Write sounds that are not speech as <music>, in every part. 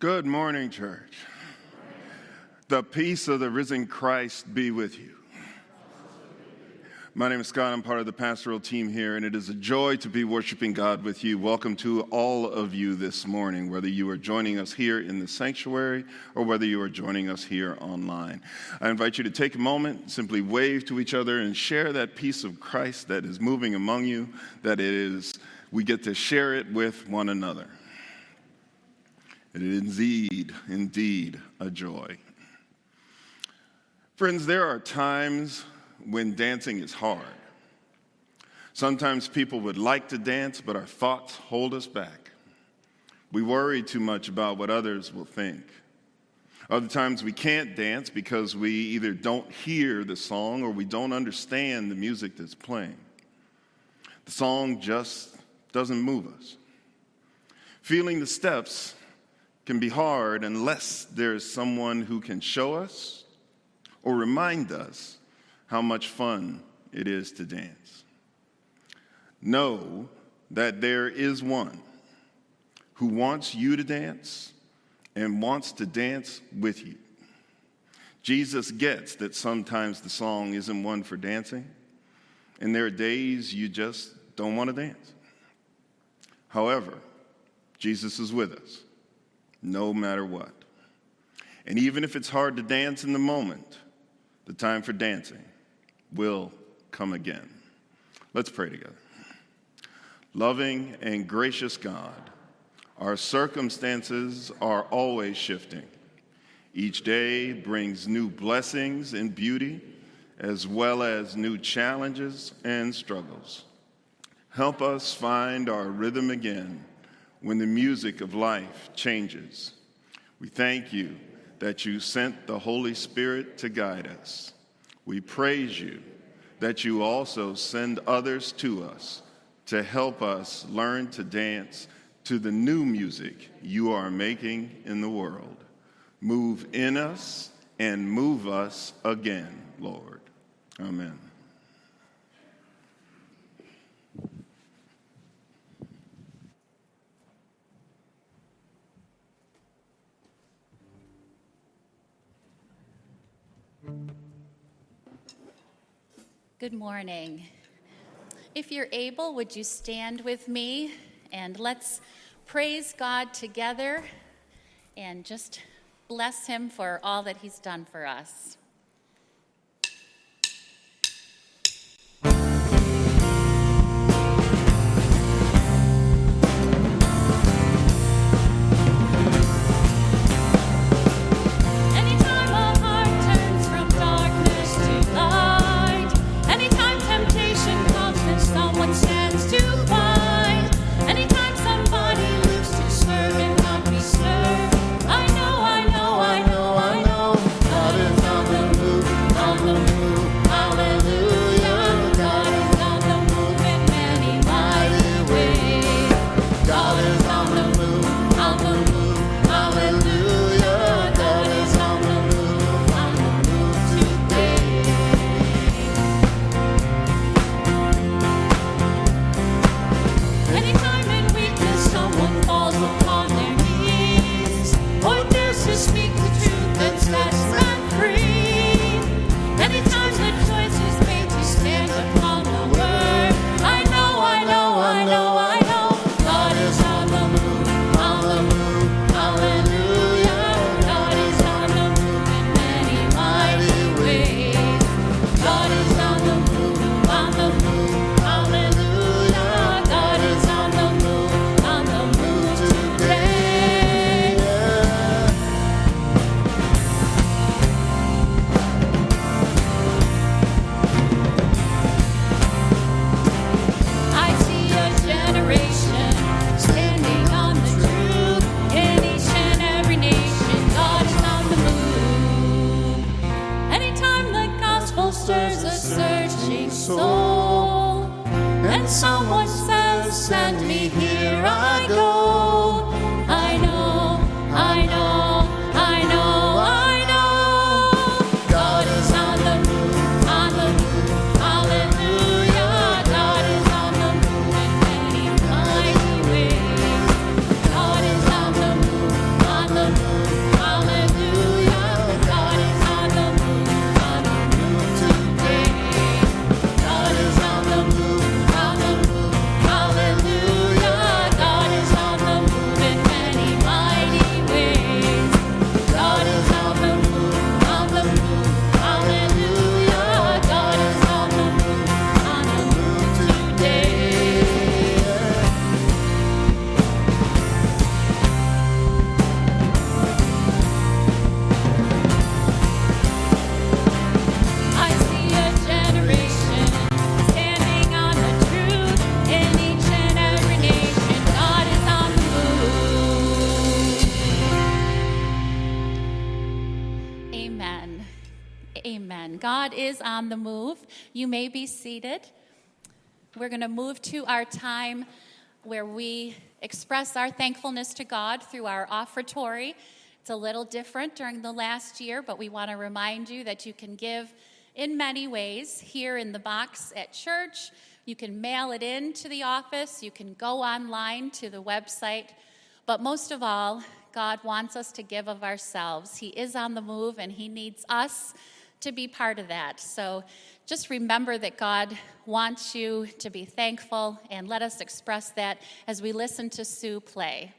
Good morning, church. The peace of the risen Christ be with you. My name is Scott. I'm part of the pastoral team here, and it is a joy to be worshiping God with you. Welcome to all of you this morning, whether you are joining us here in the sanctuary or whether you are joining us here online. I invite you to take a moment, simply wave to each other, and share that peace of Christ that is moving among you, that it is, we get to share it with one another. It is indeed, indeed a joy. Friends, there are times when dancing is hard. Sometimes people would like to dance, but our thoughts hold us back. We worry too much about what others will think. Other times we can't dance because we either don't hear the song or we don't understand the music that's playing. The song just doesn't move us. Feeling the steps can be hard unless there is someone who can show us or remind us how much fun it is to dance. Know that there is one who wants you to dance and wants to dance with you. Jesus gets that sometimes the song isn't one for dancing, and there are days you just don't want to dance. However, Jesus is with us no matter what. And even if it's hard to dance in the moment, the time for dancing will come again. Let's pray together. Loving and gracious God, our circumstances are always shifting. Each day brings new blessings and beauty, as well as new challenges and struggles. Help us find our rhythm again when the music of life changes. We thank you that you sent the Holy Spirit to guide us. We praise you that you also send others to us to help us learn to dance to the new music you are making in the world. Move in us and move us again, Lord. Amen. Good morning. If you're able, would you stand with me and let's praise God together and just bless Him for all that He's done for us. God is on the move. You may be seated. We're going to move to our time where we express our thankfulness to God through our offertory. It's a little different during the last year, but we want to remind you that you can give in many ways here in the box at church. You can mail it in to the office, you can go online to the website, but most of all, God wants us to give of ourselves. He is on the move and He needs us to be part of that. So just remember that God wants you to be thankful and let us express that as we listen to Sue play.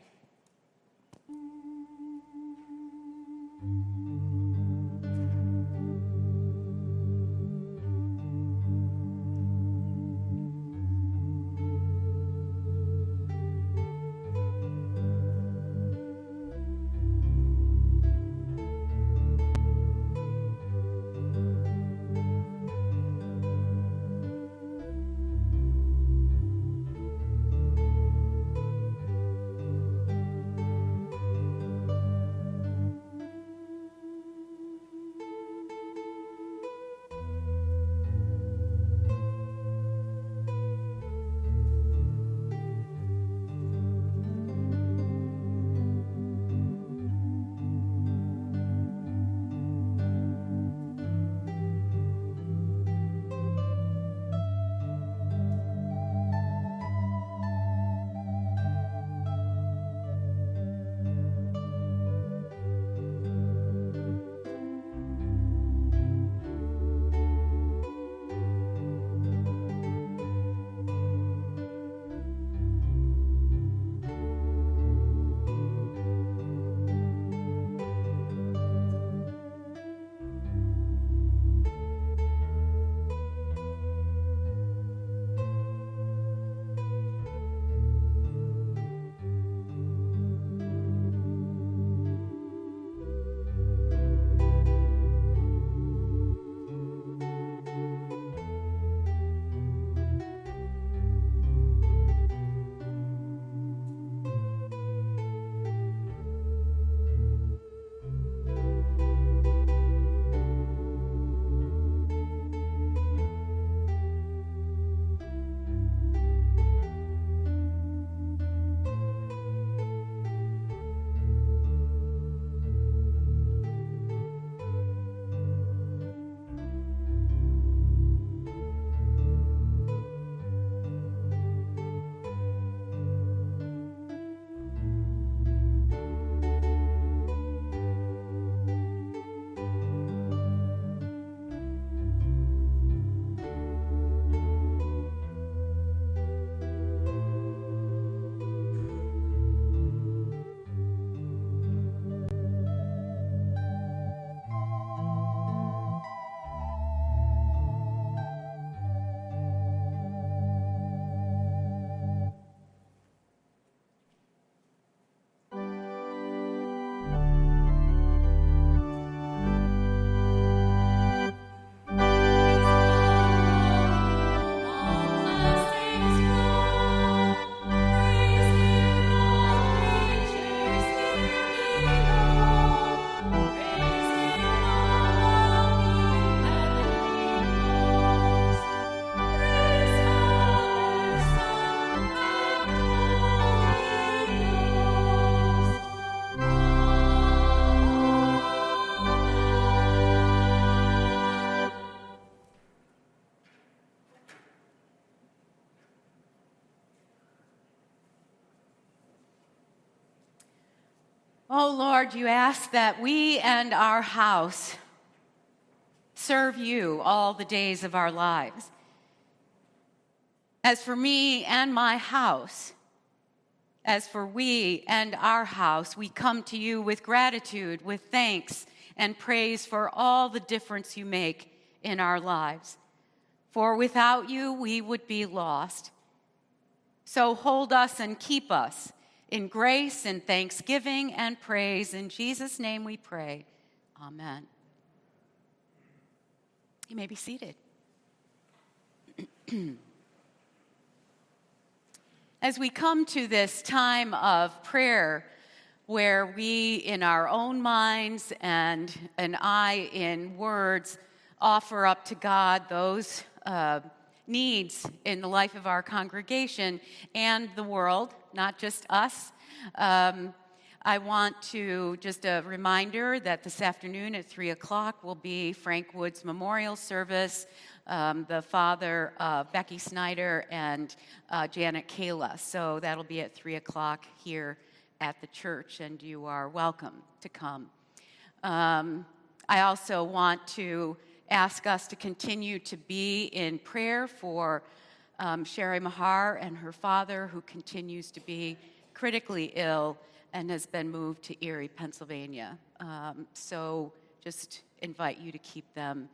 Lord, you ask that we and our house serve you all the days of our lives. As for me and my house, as for we and our house, we come to you with gratitude, with thanks, and praise for all the difference you make in our lives. For without you, we would be lost. So hold us and keep us in grace and thanksgiving and praise. In Jesus' name we pray. Amen. You may be seated. <clears throat> As we come to this time of prayer, where we, in our own minds and an I in words, offer up to God those uh, needs in the life of our congregation and the world, not just us. Um, I want to just a reminder that this afternoon at 3 o'clock will be Frank Wood's memorial service. Um, the father, uh, Becky Snyder, and uh, Janet Kayla. So that'll be at 3 o'clock here at the church, and you are welcome to come. Um, I also want to ask us to continue to be in prayer for um, Sherry Mahar and her father, who continues to be critically ill and has been moved to Erie, Pennsylvania. Um, so just invite you to keep them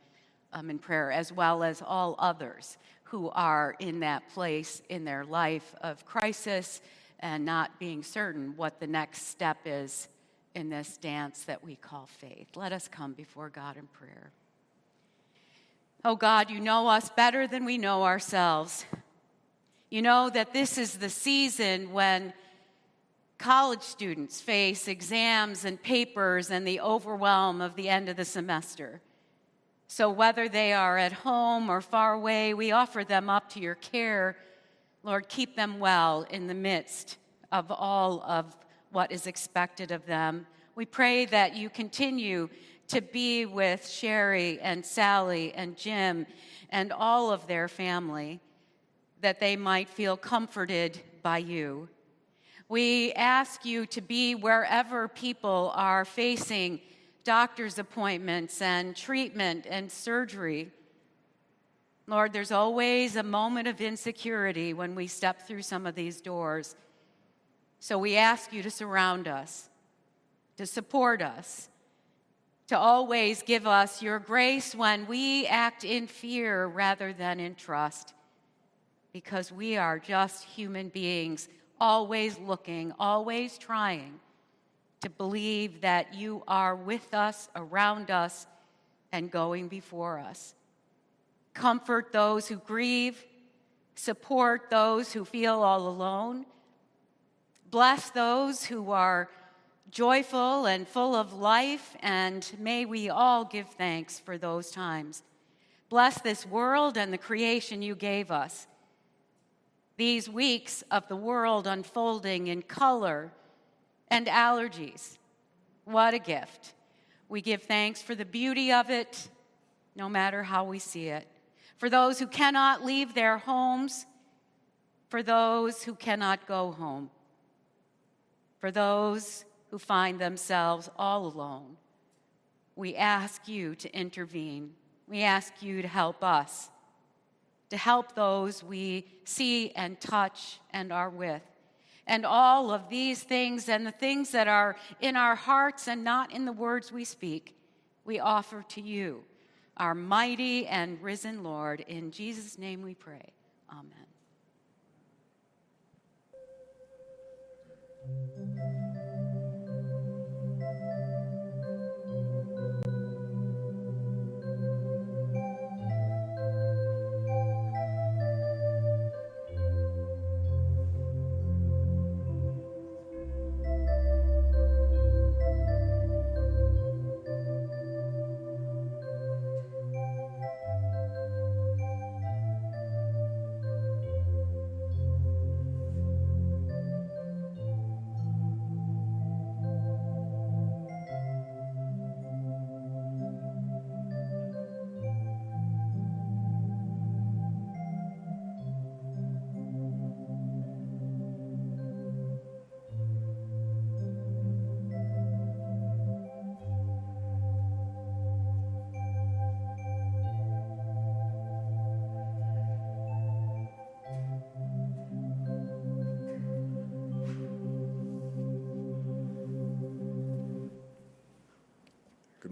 um, in prayer, as well as all others who are in that place in their life of crisis and not being certain what the next step is in this dance that we call faith. Let us come before God in prayer. Oh God, you know us better than we know ourselves. You know that this is the season when college students face exams and papers and the overwhelm of the end of the semester. So, whether they are at home or far away, we offer them up to your care. Lord, keep them well in the midst of all of what is expected of them. We pray that you continue to be with Sherry and Sally and Jim and all of their family, that they might feel comforted by you. We ask you to be wherever people are facing doctor's appointments and treatment and surgery. Lord, there's always a moment of insecurity when we step through some of these doors. So we ask you to surround us, to support us, to always give us your grace when we act in fear rather than in trust, because we are just human beings, always looking, always trying to believe that you are with us, around us, and going before us. Comfort those who grieve, support those who feel all alone, bless those who are joyful and full of life, and may we all give thanks for those times. Bless this world and the creation you gave us. These weeks of the world unfolding in color and allergies. What a gift. We give thanks for the beauty of it, no matter how we see it. For those who cannot leave their homes, for those who cannot go home, for those who find themselves all alone. We ask you to intervene. We ask you to help us, to help those we see and touch and are with. And all of these things and the things that are in our hearts and not in the words we speak, we offer to you, our mighty and risen Lord. In Jesus' name we pray. Amen.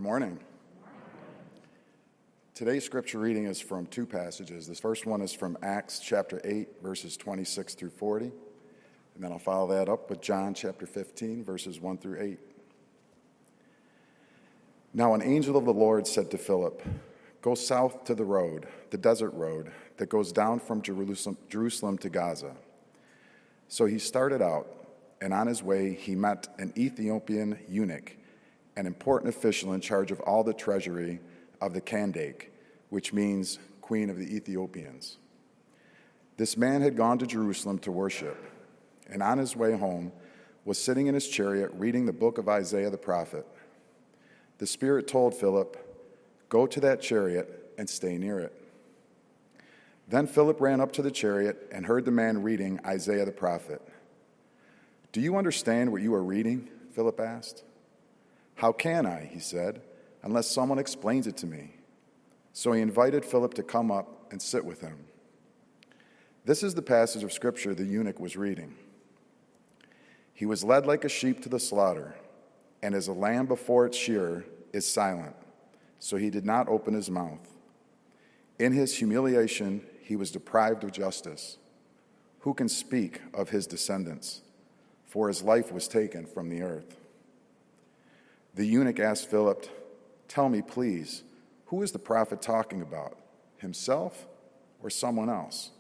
Morning. Today's scripture reading is from two passages. This first one is from Acts chapter 8, verses 26 through 40. And then I'll follow that up with John chapter 15, verses 1 through 8. Now, an angel of the Lord said to Philip, Go south to the road, the desert road, that goes down from Jerusalem, Jerusalem to Gaza. So he started out, and on his way he met an Ethiopian eunuch an important official in charge of all the treasury of the Kandake, which means Queen of the Ethiopians. This man had gone to Jerusalem to worship, and on his way home was sitting in his chariot reading the book of Isaiah the prophet. The Spirit told Philip, Go to that chariot and stay near it. Then Philip ran up to the chariot and heard the man reading Isaiah the prophet. Do you understand what you are reading? Philip asked. How can I, he said, unless someone explains it to me? So he invited Philip to come up and sit with him. This is the passage of scripture the eunuch was reading. He was led like a sheep to the slaughter, and as a lamb before its shearer is silent, so he did not open his mouth. In his humiliation, he was deprived of justice. Who can speak of his descendants? For his life was taken from the earth. The eunuch asked Philip, Tell me, please, who is the prophet talking about? Himself or someone else?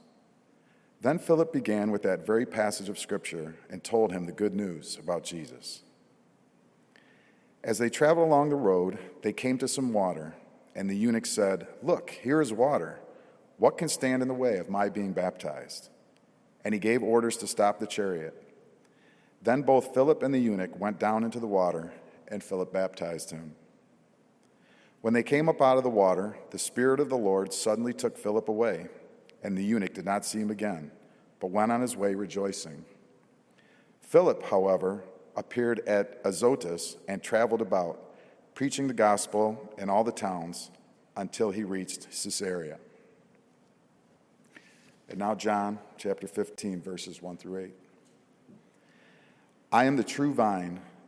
Then Philip began with that very passage of Scripture and told him the good news about Jesus. As they traveled along the road, they came to some water, and the eunuch said, Look, here is water. What can stand in the way of my being baptized? And he gave orders to stop the chariot. Then both Philip and the eunuch went down into the water, and Philip baptized him. When they came up out of the water, the Spirit of the Lord suddenly took Philip away, and the eunuch did not see him again, but went on his way rejoicing. Philip, however, appeared at Azotus and traveled about, preaching the gospel in all the towns until he reached Caesarea. And now, John chapter 15, verses 1 through 8. I am the true vine,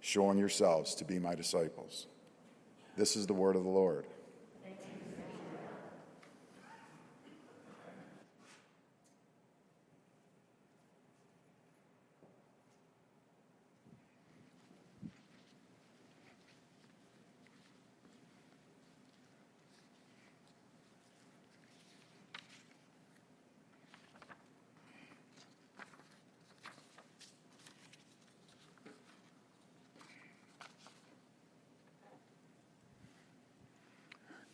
showing yourselves to be my disciples. This is the word of the Lord.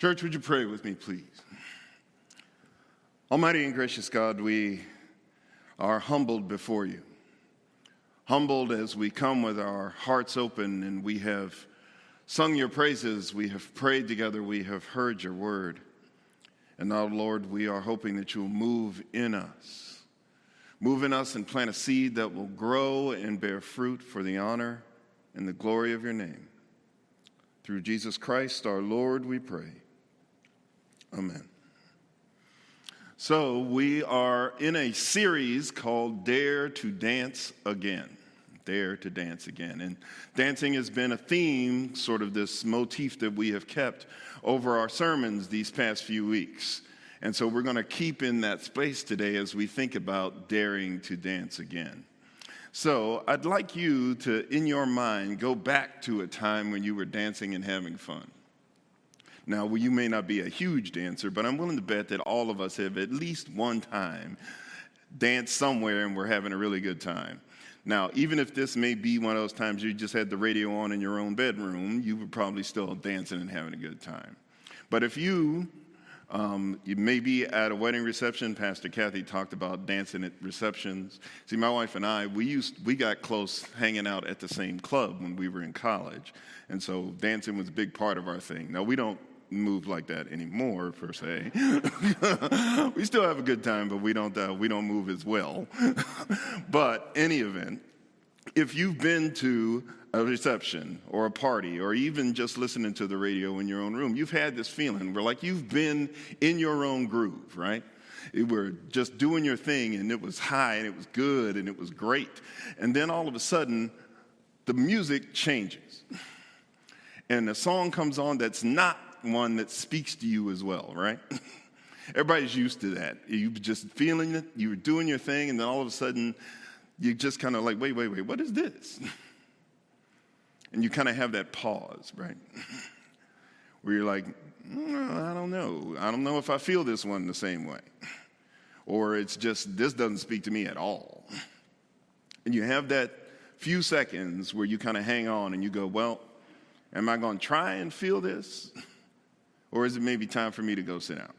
Church, would you pray with me, please? Almighty and gracious God, we are humbled before you. Humbled as we come with our hearts open and we have sung your praises, we have prayed together, we have heard your word. And now, Lord, we are hoping that you will move in us. Move in us and plant a seed that will grow and bear fruit for the honor and the glory of your name. Through Jesus Christ our Lord, we pray. Amen. So, we are in a series called Dare to Dance Again. Dare to Dance Again. And dancing has been a theme, sort of this motif that we have kept over our sermons these past few weeks. And so, we're going to keep in that space today as we think about daring to dance again. So, I'd like you to, in your mind, go back to a time when you were dancing and having fun. Now, well, you may not be a huge dancer, but I'm willing to bet that all of us have at least one time danced somewhere and we're having a really good time. Now, even if this may be one of those times you just had the radio on in your own bedroom, you were probably still dancing and having a good time. But if you, um, you may be at a wedding reception. Pastor Kathy talked about dancing at receptions. See, my wife and I, we used, we got close hanging out at the same club when we were in college, and so dancing was a big part of our thing. Now we don't move like that anymore, per se. <laughs> we still have a good time, but we don't, uh, we don't move as well. <laughs> but any event, if you've been to a reception or a party or even just listening to the radio in your own room, you've had this feeling where like you've been in your own groove, right? You were just doing your thing and it was high and it was good and it was great. And then all of a sudden, the music changes. And a song comes on that's not one that speaks to you as well, right? <laughs> Everybody's used to that. You just feeling it, you were doing your thing, and then all of a sudden, you just kind of like, wait, wait, wait, what is this? <laughs> And you kind of have that pause, right? <laughs> Where you're like, mm, I don't know. I don't know if I feel this one the same way. Or it's just, this doesn't speak to me at all. And you have that few seconds where you kind of hang on and you go, well, am I going to try and feel this? Or is it maybe time for me to go sit down?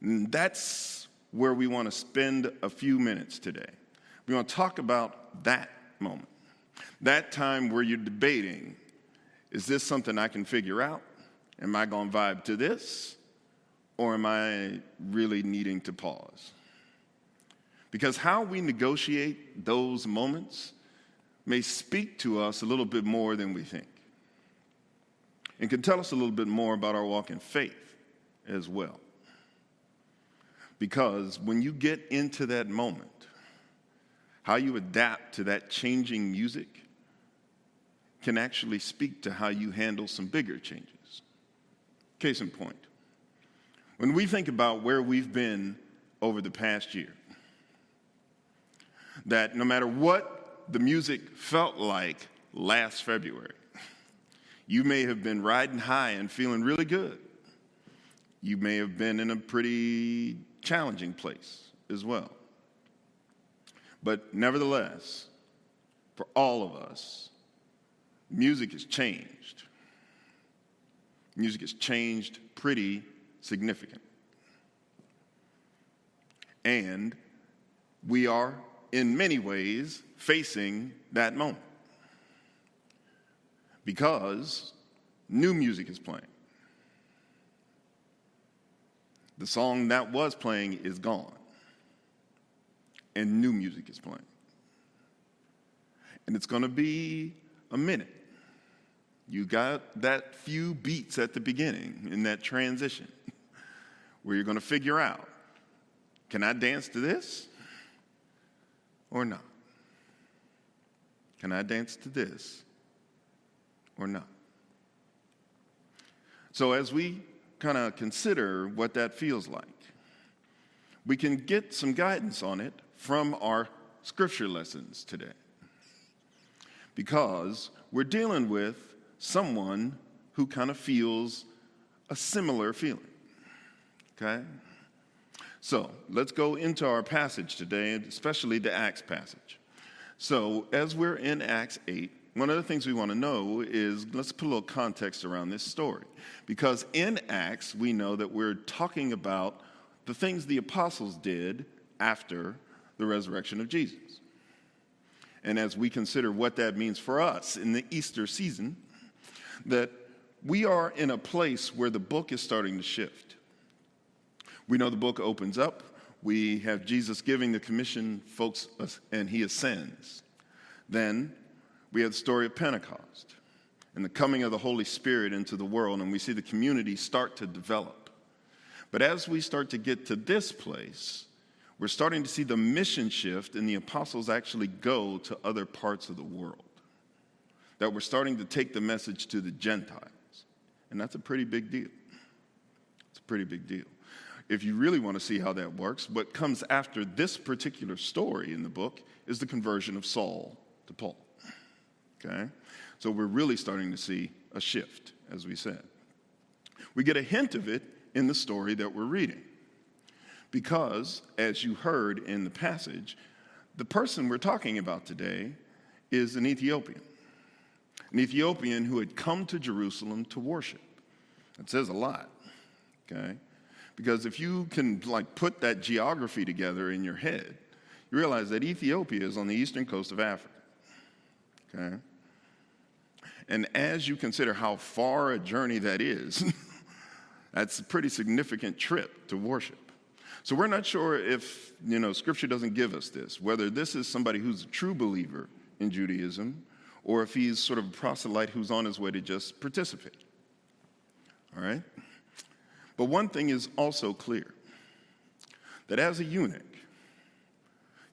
<laughs> That's where we want to spend a few minutes today. We want to talk about that moment, that time where you're debating is this something I can figure out? Am I going to vibe to this? Or am I really needing to pause? Because how we negotiate those moments may speak to us a little bit more than we think and can tell us a little bit more about our walk in faith as well. Because when you get into that moment, how you adapt to that changing music can actually speak to how you handle some bigger changes. Case in point, when we think about where we've been over the past year, that no matter what the music felt like last February, you may have been riding high and feeling really good. You may have been in a pretty challenging place as well. But nevertheless, for all of us, music has changed. Music has changed pretty significant. And we are, in many ways, facing that moment because new music is playing. The song that was playing is gone, and new music is playing. And it's going to be a minute. You got that few beats at the beginning in that transition <laughs> where you're going to figure out can I dance to this or not? Can I dance to this or not? So, as we kind of consider what that feels like, we can get some guidance on it from our scripture lessons today. Because we're dealing with someone who kind of feels a similar feeling. Okay? So let's go into our passage today, especially the Acts passage. So, as we're in Acts 8, one of the things we want to know is let's put a little context around this story. Because in Acts, we know that we're talking about the things the apostles did after the resurrection of Jesus. And as we consider what that means for us in the Easter season, that we are in a place where the book is starting to shift. We know the book opens up. We have Jesus giving the commission, folks, and he ascends. Then we have the story of Pentecost and the coming of the Holy Spirit into the world, and we see the community start to develop. But as we start to get to this place, we're starting to see the mission shift, and the apostles actually go to other parts of the world. That we're starting to take the message to the Gentiles. And that's a pretty big deal. It's a pretty big deal. If you really want to see how that works, what comes after this particular story in the book is the conversion of Saul to Paul. Okay? So we're really starting to see a shift, as we said. We get a hint of it in the story that we're reading. Because, as you heard in the passage, the person we're talking about today is an Ethiopian. An Ethiopian who had come to Jerusalem to worship. It says a lot, okay? Because if you can like put that geography together in your head, you realize that Ethiopia is on the eastern coast of Africa. Okay? And as you consider how far a journey that is, <laughs> that's a pretty significant trip to worship. So we're not sure if, you know, scripture doesn't give us this, whether this is somebody who's a true believer in Judaism or if he's sort of a proselyte who's on his way to just participate. All right? But one thing is also clear that as a eunuch,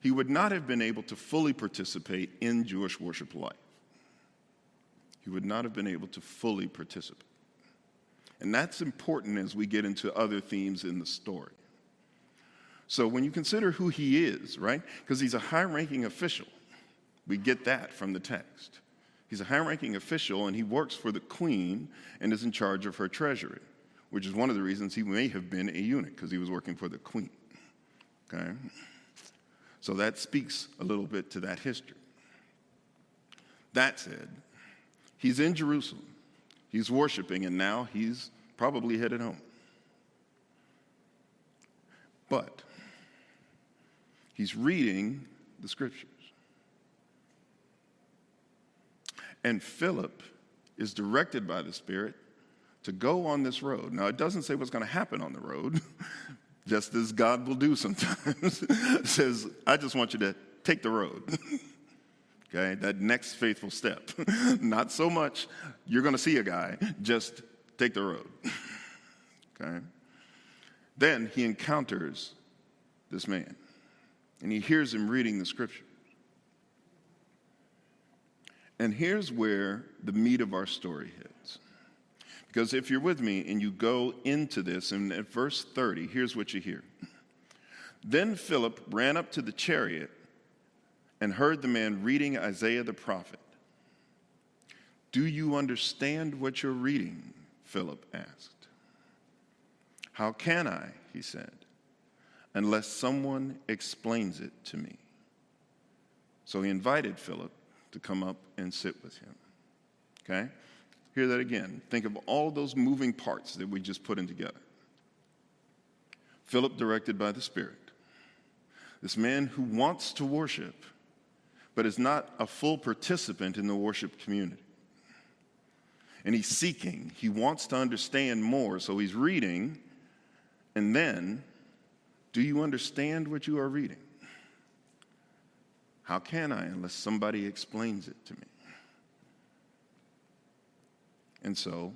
he would not have been able to fully participate in Jewish worship life. He would not have been able to fully participate. And that's important as we get into other themes in the story. So when you consider who he is, right? Because he's a high ranking official, we get that from the text. He's a high ranking official and he works for the queen and is in charge of her treasury, which is one of the reasons he may have been a eunuch, because he was working for the queen. Okay? So that speaks a little bit to that history. That said, he's in Jerusalem, he's worshiping, and now he's probably headed home. But he's reading the scriptures. And Philip is directed by the Spirit to go on this road. Now, it doesn't say what's going to happen on the road, <laughs> just as God will do sometimes, <laughs> says, I just want you to take the road. <laughs> okay, that next faithful step. <laughs> Not so much, you're going to see a guy, just take the road. okay? Then he encounters this man, and he hears him reading the scripture. And here's where the meat of our story hits. Because if you're with me and you go into this, and at verse 30, here's what you hear. Then Philip ran up to the chariot and heard the man reading Isaiah the prophet. Do you understand what you're reading? Philip asked. How can I, he said, unless someone explains it to me? So he invited Philip to come up and sit with him. Okay? Hear that again. Think of all those moving parts that we just put in together. Philip, directed by the Spirit. This man who wants to worship, but is not a full participant in the worship community. And he's seeking, he wants to understand more, so he's reading. And then, do you understand what you are reading? How can I unless somebody explains it to me? And so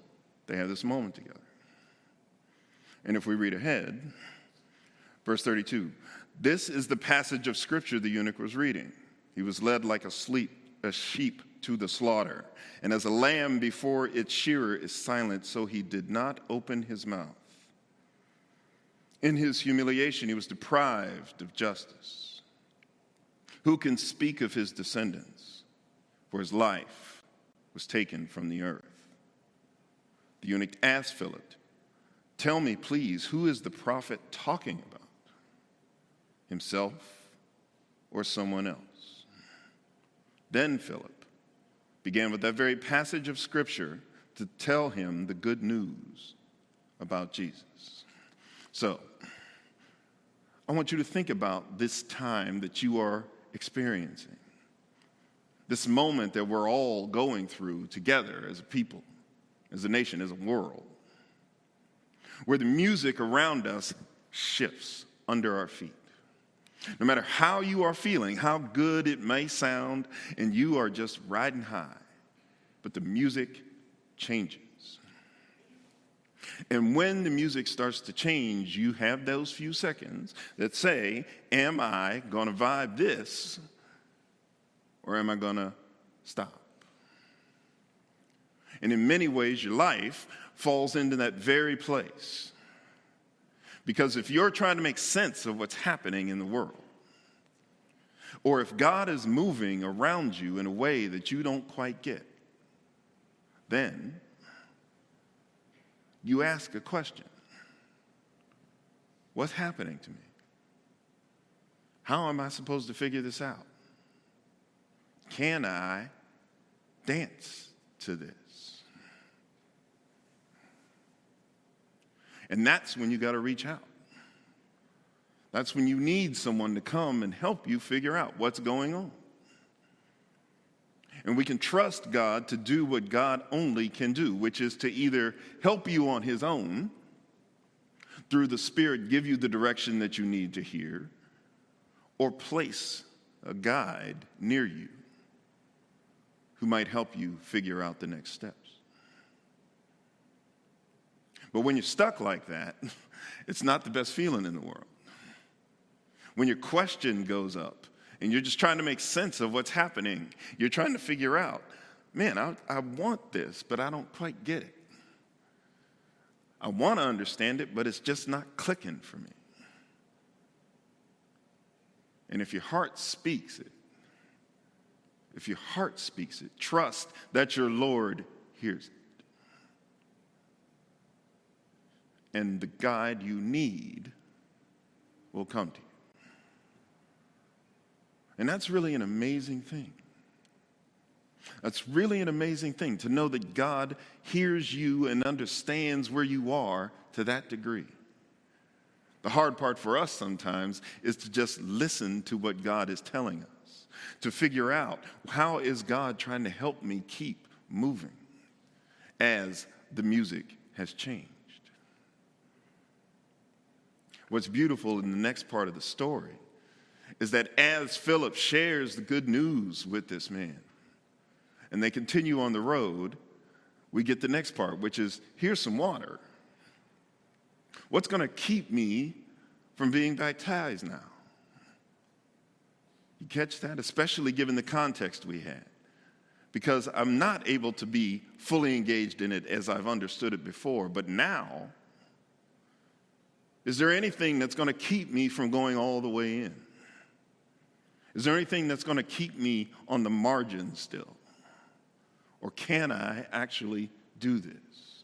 they have this moment together. And if we read ahead, verse 32 this is the passage of scripture the eunuch was reading. He was led like a, sleep, a sheep to the slaughter, and as a lamb before its shearer is silent, so he did not open his mouth. In his humiliation, he was deprived of justice. Who can speak of his descendants? For his life was taken from the earth. The eunuch asked Philip, Tell me, please, who is the prophet talking about? Himself or someone else? Then Philip began with that very passage of Scripture to tell him the good news about Jesus. So, I want you to think about this time that you are experiencing, this moment that we're all going through together as a people as a nation, as a world, where the music around us shifts under our feet. No matter how you are feeling, how good it may sound, and you are just riding high, but the music changes. And when the music starts to change, you have those few seconds that say, Am I going to vibe this or am I going to stop? And in many ways, your life falls into that very place. Because if you're trying to make sense of what's happening in the world, or if God is moving around you in a way that you don't quite get, then you ask a question What's happening to me? How am I supposed to figure this out? Can I dance to this? And that's when you got to reach out. That's when you need someone to come and help you figure out what's going on. And we can trust God to do what God only can do, which is to either help you on His own through the Spirit, give you the direction that you need to hear, or place a guide near you who might help you figure out the next steps. But when you're stuck like that, <laughs> it's not the best feeling in the world. When your question goes up and you're just trying to make sense of what's happening, you're trying to figure out, man, I, I want this, but I don't quite get it. I want to understand it, but it's just not clicking for me. And if your heart speaks it, if your heart speaks it, trust that your Lord hears it. And the guide you need will come to you. And that's really an amazing thing. That's really an amazing thing to know that God hears you and understands where you are to that degree. The hard part for us sometimes is to just listen to what God is telling us, to figure out how is God trying to help me keep moving as the music has changed. What's beautiful in the next part of the story is that as Philip shares the good news with this man, and they continue on the road, we get the next part, which is here's some water. What's going to keep me from being baptized now? You catch that? Especially given the context we had. Because I'm not able to be fully engaged in it as I've understood it before, but now, is there anything that's going to keep me from going all the way in? Is there anything that's going to keep me on the margin still? Or can I actually do this?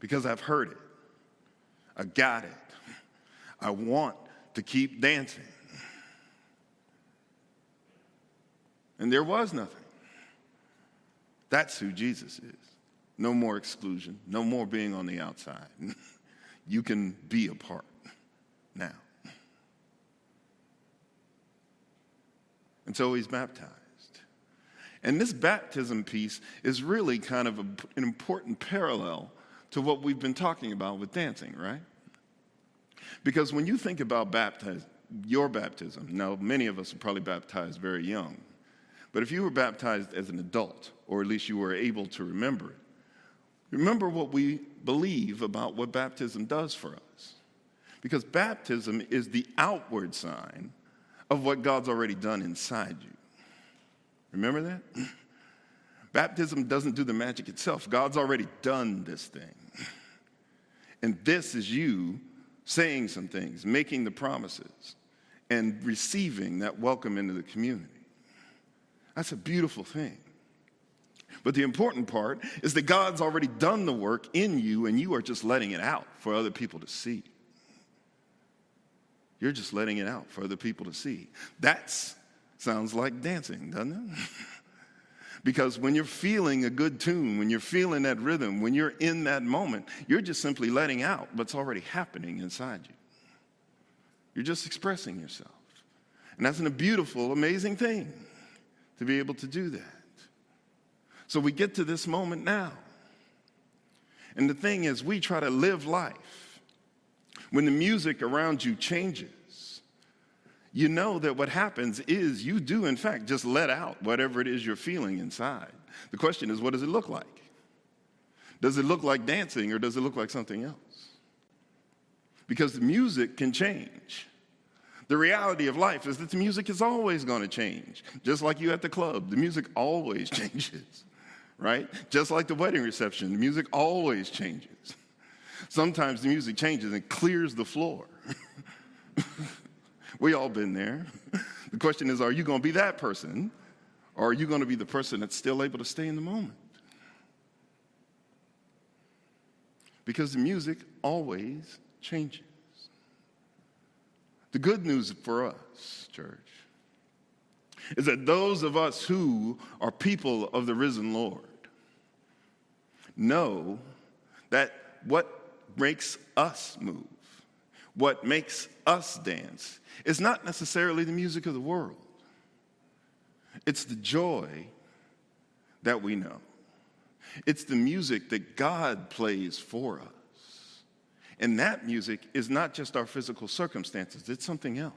Because I've heard it. I got it. I want to keep dancing. And there was nothing. That's who Jesus is. No more exclusion, no more being on the outside. <laughs> you can be a part now. And so he's baptized. And this baptism piece is really kind of a, an important parallel to what we've been talking about with dancing, right? Because when you think about baptism, your baptism, now many of us are probably baptized very young, but if you were baptized as an adult, or at least you were able to remember it, remember what we believe about what baptism does for us. Because baptism is the outward sign of what God's already done inside you. Remember that? <clears throat> Baptism doesn't do the magic itself. God's already done this thing. <clears throat> And this is you saying some things, making the promises, and receiving that welcome into the community. That's a beautiful thing. But the important part is that God's already done the work in you, and you are just letting it out for other people to see. You're just letting it out for other people to see. That Sounds like dancing, doesn't it? <laughs> because when you're feeling a good tune, when you're feeling that rhythm, when you're in that moment, you're just simply letting out what's already happening inside you. You're just expressing yourself. And that's a beautiful, amazing thing to be able to do that. So we get to this moment now. And the thing is, we try to live life when the music around you changes you know that what happens is you do, in fact, just let out whatever it is you're feeling inside. The question is, what does it look like? Does it look like dancing or does it look like something else? Because the music can change. The reality of life is that the music is always going to change. Just like you at the club, the music always <laughs> changes, right? Just like the wedding reception, the music always changes. Sometimes the music changes and clears the floor. <laughs> We all been there. The question is, are you going to be that person? Or are you going to be the person that's still able to stay in the moment? Because the music always changes. The good news for us, church, is that those of us who are people of the risen Lord know that what makes us move, what makes us dance, is not necessarily the music of the world, it's the joy that we know. It's the music that God plays for us. And that music is not just our physical circumstances, it's something else.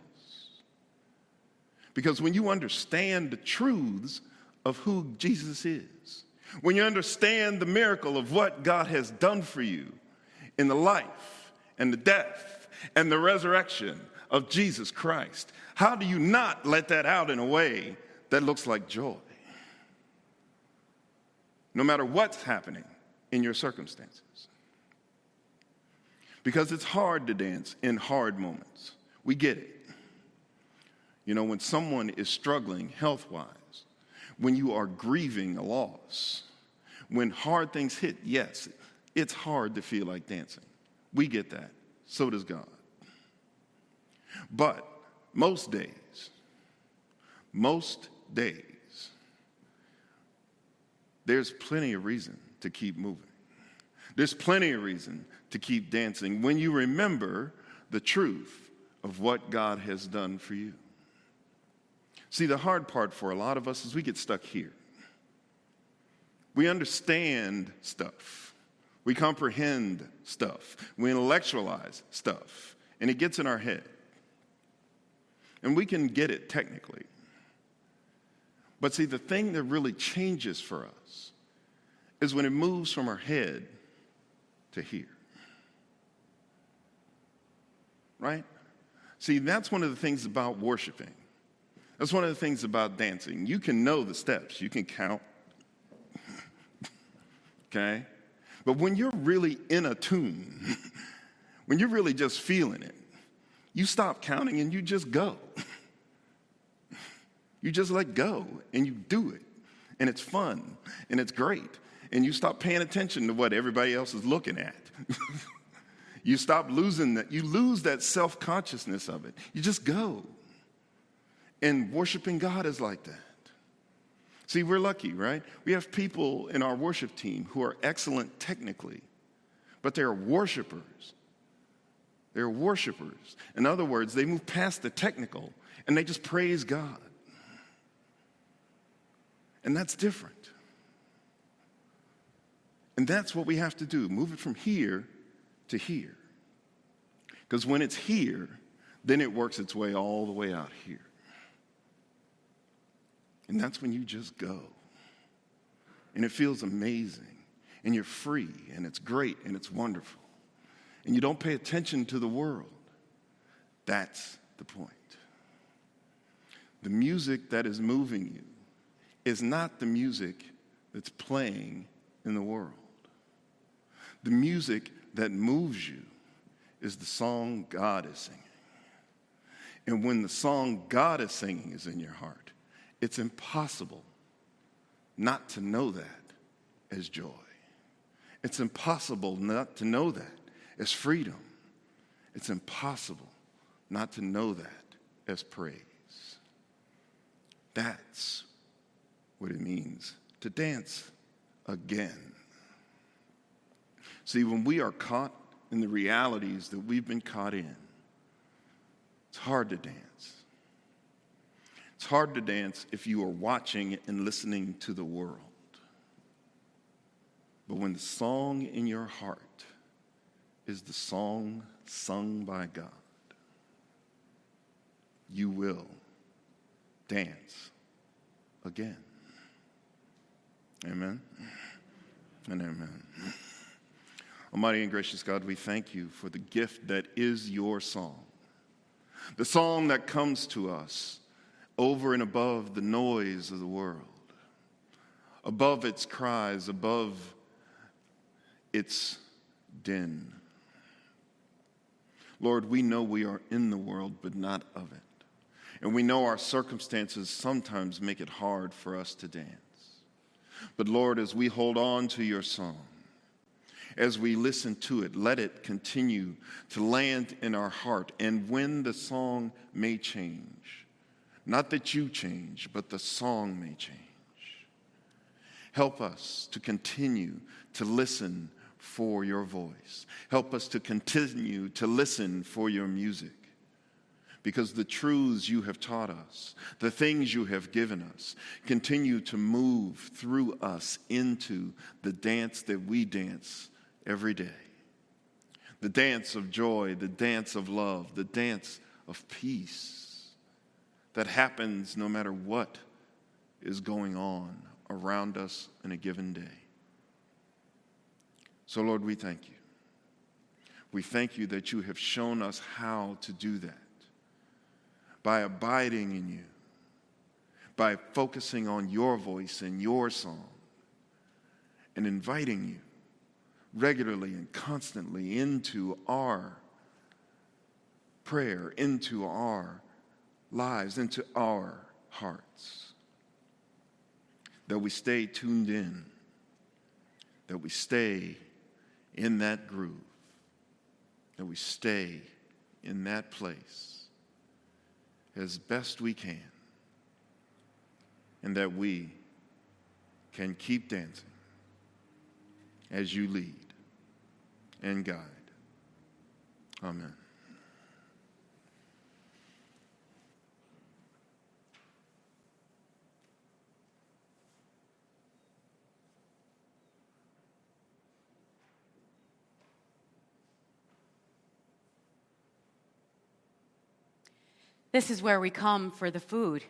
Because when you understand the truths of who Jesus is, when you understand the miracle of what God has done for you in the life and the death and the resurrection of Jesus Christ, how do you not let that out in a way that looks like joy? No matter what's happening in your circumstances. Because it's hard to dance in hard moments. We get it. You know, when someone is struggling health wise, when you are grieving a loss, when hard things hit, yes, it's hard to feel like dancing. We get that. So does God. But most days, most days, there's plenty of reason to keep moving. There's plenty of reason to keep dancing when you remember the truth of what God has done for you. See, the hard part for a lot of us is we get stuck here. We understand stuff, we comprehend stuff, we intellectualize stuff, and it gets in our head. And we can get it technically. But see, the thing that really changes for us is when it moves from our head to here. Right? See, that's one of the things about worshiping. That's one of the things about dancing. You can know the steps, you can count. <laughs> okay? But when you're really in a tune, <laughs> when you're really just feeling it, you stop counting and you just go. <laughs> You just let go and you do it. And it's fun and it's great. And you stop paying attention to what everybody else is looking at. you stop losing that. You lose that self consciousness of it. You just go. And worshiping God is like that. See, we're lucky, right? We have people in our worship team who are excellent technically, but they're worshipers. They're worshipers. In other words, they move past the technical and they just praise God. And that's different. And that's what we have to do move it from here to here. Because when it's here, then it works its way all the way out here. And that's when you just go. And it feels amazing. And you're free. And it's great. And it's wonderful. And you don't pay attention to the world. That's the point. The music that is moving you is not the music that's playing in the world. The music that moves you is the song God is singing. And when the song God is singing is in your heart, it's impossible not to know that as joy. It's impossible not to know that as freedom. It's impossible not to know that as praise. That's what it means to dance again. See, when we are caught in the realities that we've been caught in, it's hard to dance. It's hard to dance if you are watching and listening to the world. But when the song in your heart is the song sung by God, you will dance again. Amen and amen. Almighty and gracious God, we thank you for the gift that is your song. The song that comes to us over and above the noise of the world, above its cries, above its din. Lord, we know we are in the world, but not of it. And we know our circumstances sometimes make it hard for us to dance. But Lord, as we hold on to your song, as we listen to it, let it continue to land in our heart. And when the song may change, not that you change, but the song may change, help us to continue to listen for your voice. Help us to continue to listen for your music. because the truths you have taught us, the things you have given us, continue to move through us into the dance that we dance every day. The dance of joy, the dance of love, the dance of peace that happens no matter what is going on around us in a given day. So, Lord, we thank you. We thank you that you have shown us how to do that by abiding in you, by focusing on your voice and your song, and inviting you regularly and constantly into our prayer, into our lives, into our hearts. That we stay tuned in, that we stay in that groove, that we stay in that place as best we can, and that we can keep dancing as you lead and guide. Amen. This is where we come for the food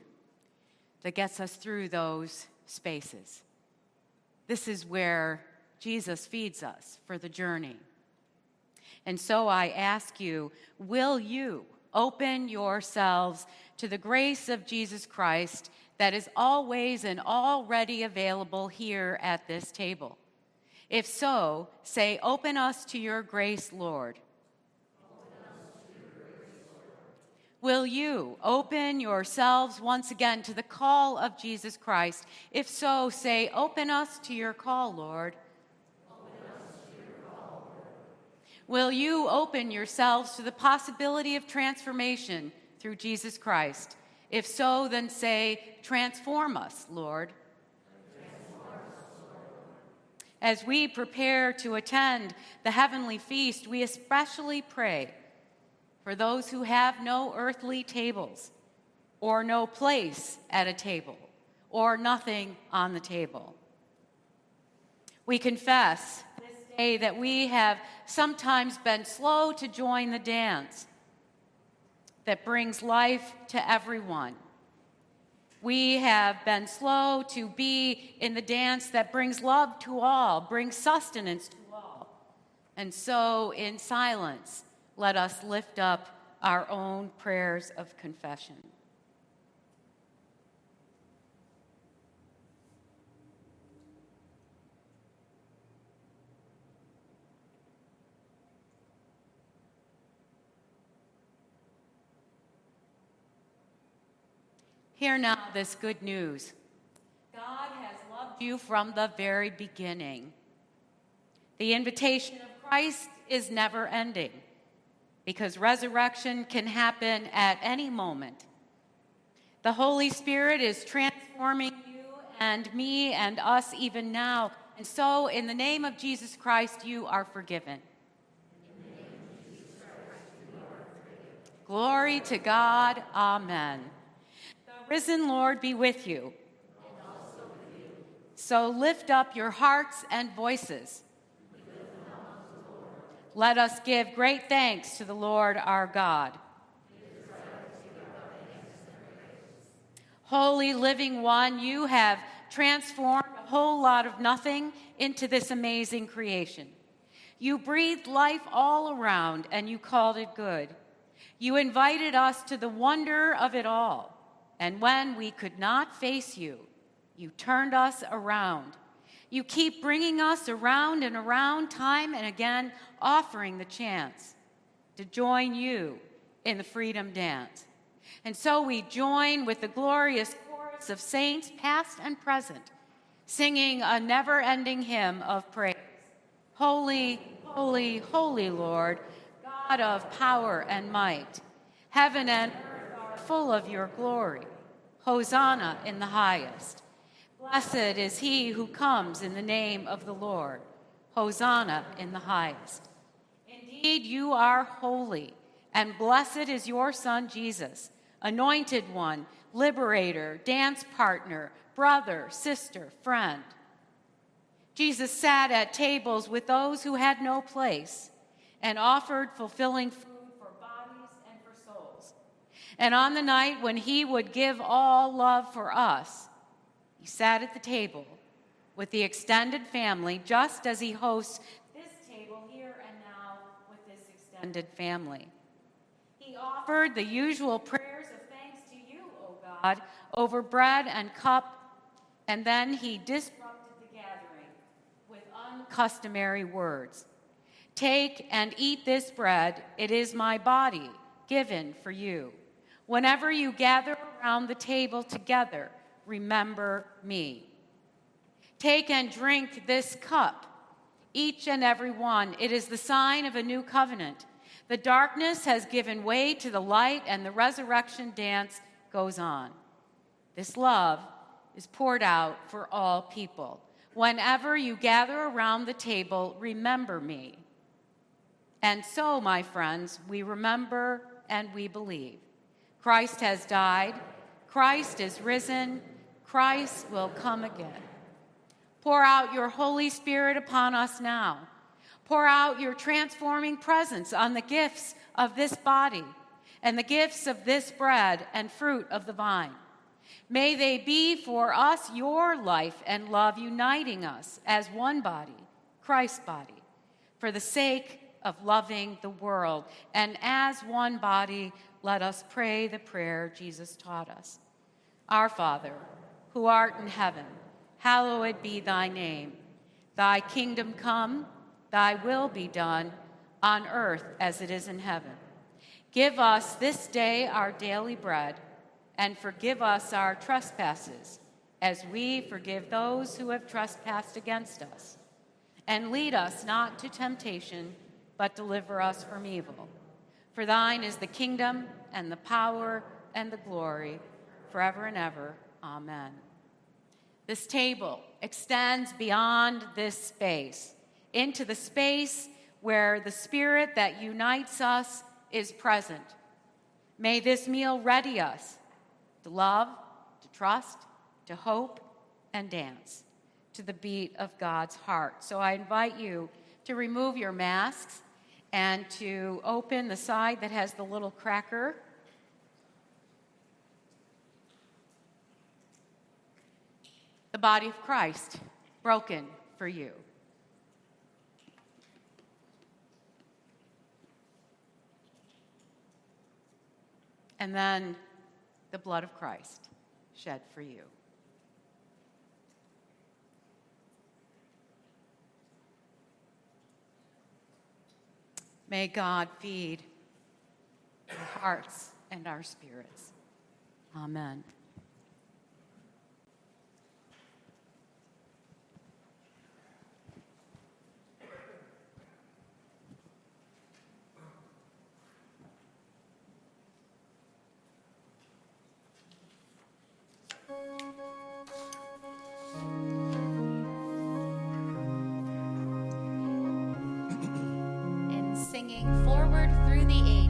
that gets us through those spaces. This is where Jesus feeds us for the journey. And so I ask you, will you open yourselves to the grace of Jesus Christ that is always and already available here at this table? If so, say, Open us to your grace, Lord. Will you open yourselves once again to the call of Jesus Christ? If so, say, Open us to your call, Lord. Will you open yourselves to the possibility of transformation through Jesus Christ? If so, then say, Transform us, Lord. As we prepare to attend the heavenly feast, we especially pray for those who have no earthly tables, or no place at a table, or nothing on the table. We confess this day that we have sometimes been slow to join the dance that brings life to everyone. We have been slow to be in the dance that brings love to all, brings sustenance to all. And so, in silence, let us lift up our own prayers of confession. Hear now this good news God has loved you from the very beginning. The invitation of Christ is never ending because resurrection can happen at any moment. The Holy Spirit is transforming you and me and us even now. And so, in the name of Jesus Christ, you are forgiven. Glory to God. Amen. The risen Lord be with you. with you. So lift up your hearts and voices. Let us give great thanks to the Lord our God. Holy living one, you have transformed a whole lot of nothing into this amazing creation. You breathed life all around and you called it good. You invited us to the wonder of it all. And when we could not face you, you turned us around you keep bringing us around and around time and again, offering the chance to join you in the freedom dance. And so we join with the glorious chorus of saints, past and present, singing a never ending hymn of praise Holy, holy, holy Lord, God of power and might. Heaven and earth are full of your glory. Hosanna in the highest. Blessed is he who comes in the name of the Lord. Hosanna in the highest. Indeed, you are holy, and blessed is your Son, Jesus, anointed one, liberator, dance partner, brother, sister, friend. Jesus sat at tables with those who had no place and offered fulfilling food for bodies and for souls. And on the night when he would give all love for us, he sat at the table with the extended family, just as he hosts this table here and now with this extended family. He offered the usual prayers of thanks to you, O God, over bread and cup, and then he disrupted the gathering with uncustomary words. Take and eat this bread, it is my body given for you. Whenever you gather around the table together, remember me. Take and drink this cup, each and every one. It is the sign of a new covenant. The darkness has given way to the light, and the resurrection dance goes on. This love is poured out for all people. Whenever you gather around the table, remember me. And so, my friends, we remember and we believe. Christ has died, Christ is risen, Christ will come again. Pour out your Holy Spirit upon us now. Pour out your transforming presence on the gifts of this body and the gifts of this bread and fruit of the vine. May they be for us your life and love, uniting us as one body, Christ's body, for the sake of loving the world. And as one body, let us pray the prayer Jesus taught us Our Father, who art in heaven hallowed be thy name. Thy kingdom come, thy will be done, on earth as it is in heaven. Give us this day our daily bread, and forgive us our trespasses, as we forgive those who have trespassed against us. And lead us not to temptation, but deliver us from evil. For thine is the kingdom, and the power, and the glory, forever and ever. Amen. This table extends beyond this space into the space where the spirit that unites us is present. May this meal ready us to love, to trust, to hope, and dance to the beat of God's heart. So I invite you to remove your masks and to open the side that has the little cracker the body of Christ broken for you. And then the blood of Christ shed for you. May God feed our hearts and our spirits. Amen. through the ages.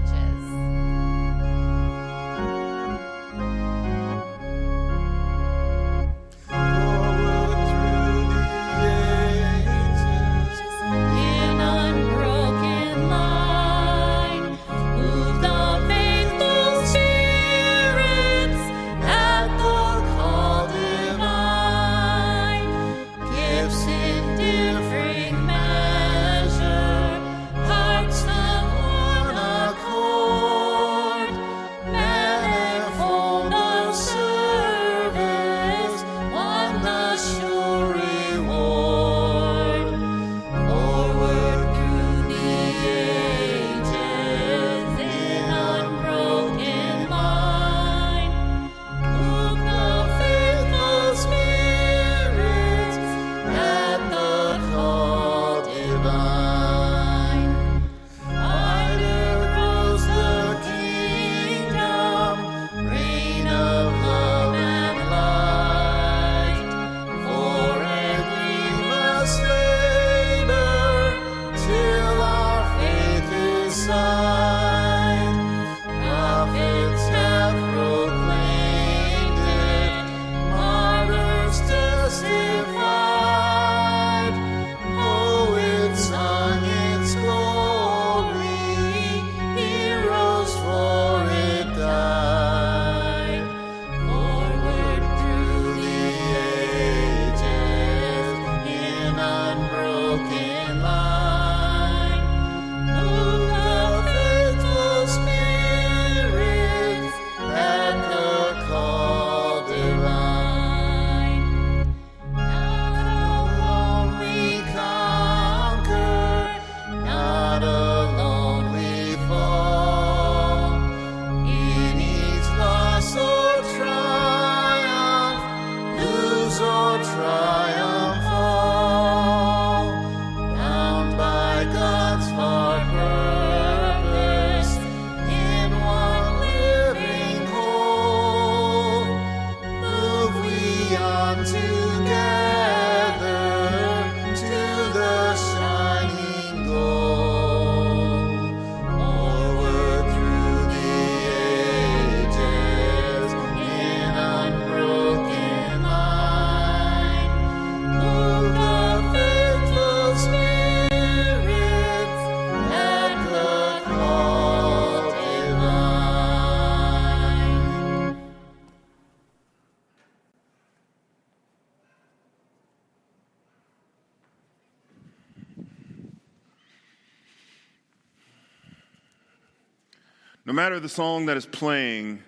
Matter the song that is playing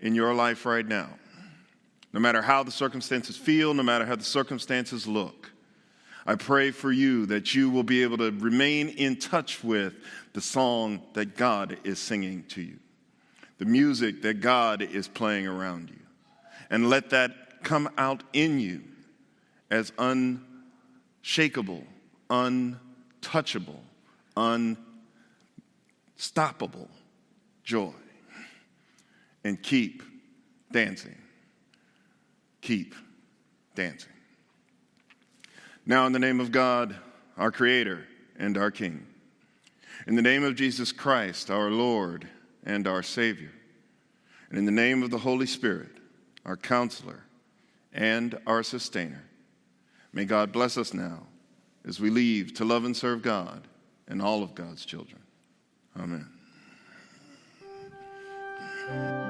in your life right now, no matter how the circumstances feel, no matter how the circumstances look, I pray for you that you will be able to remain in touch with the song that God is singing to you, the music that God is playing around you, and let that come out in you as unshakable, untouchable, unstoppable joy and keep dancing. Keep dancing. Now, in the name of God, our Creator and our King, in the name of Jesus Christ, our Lord and our Savior, and in the name of the Holy Spirit, our Counselor and our Sustainer, may God bless us now as we leave to love and serve God and all of God's children. Amen. You.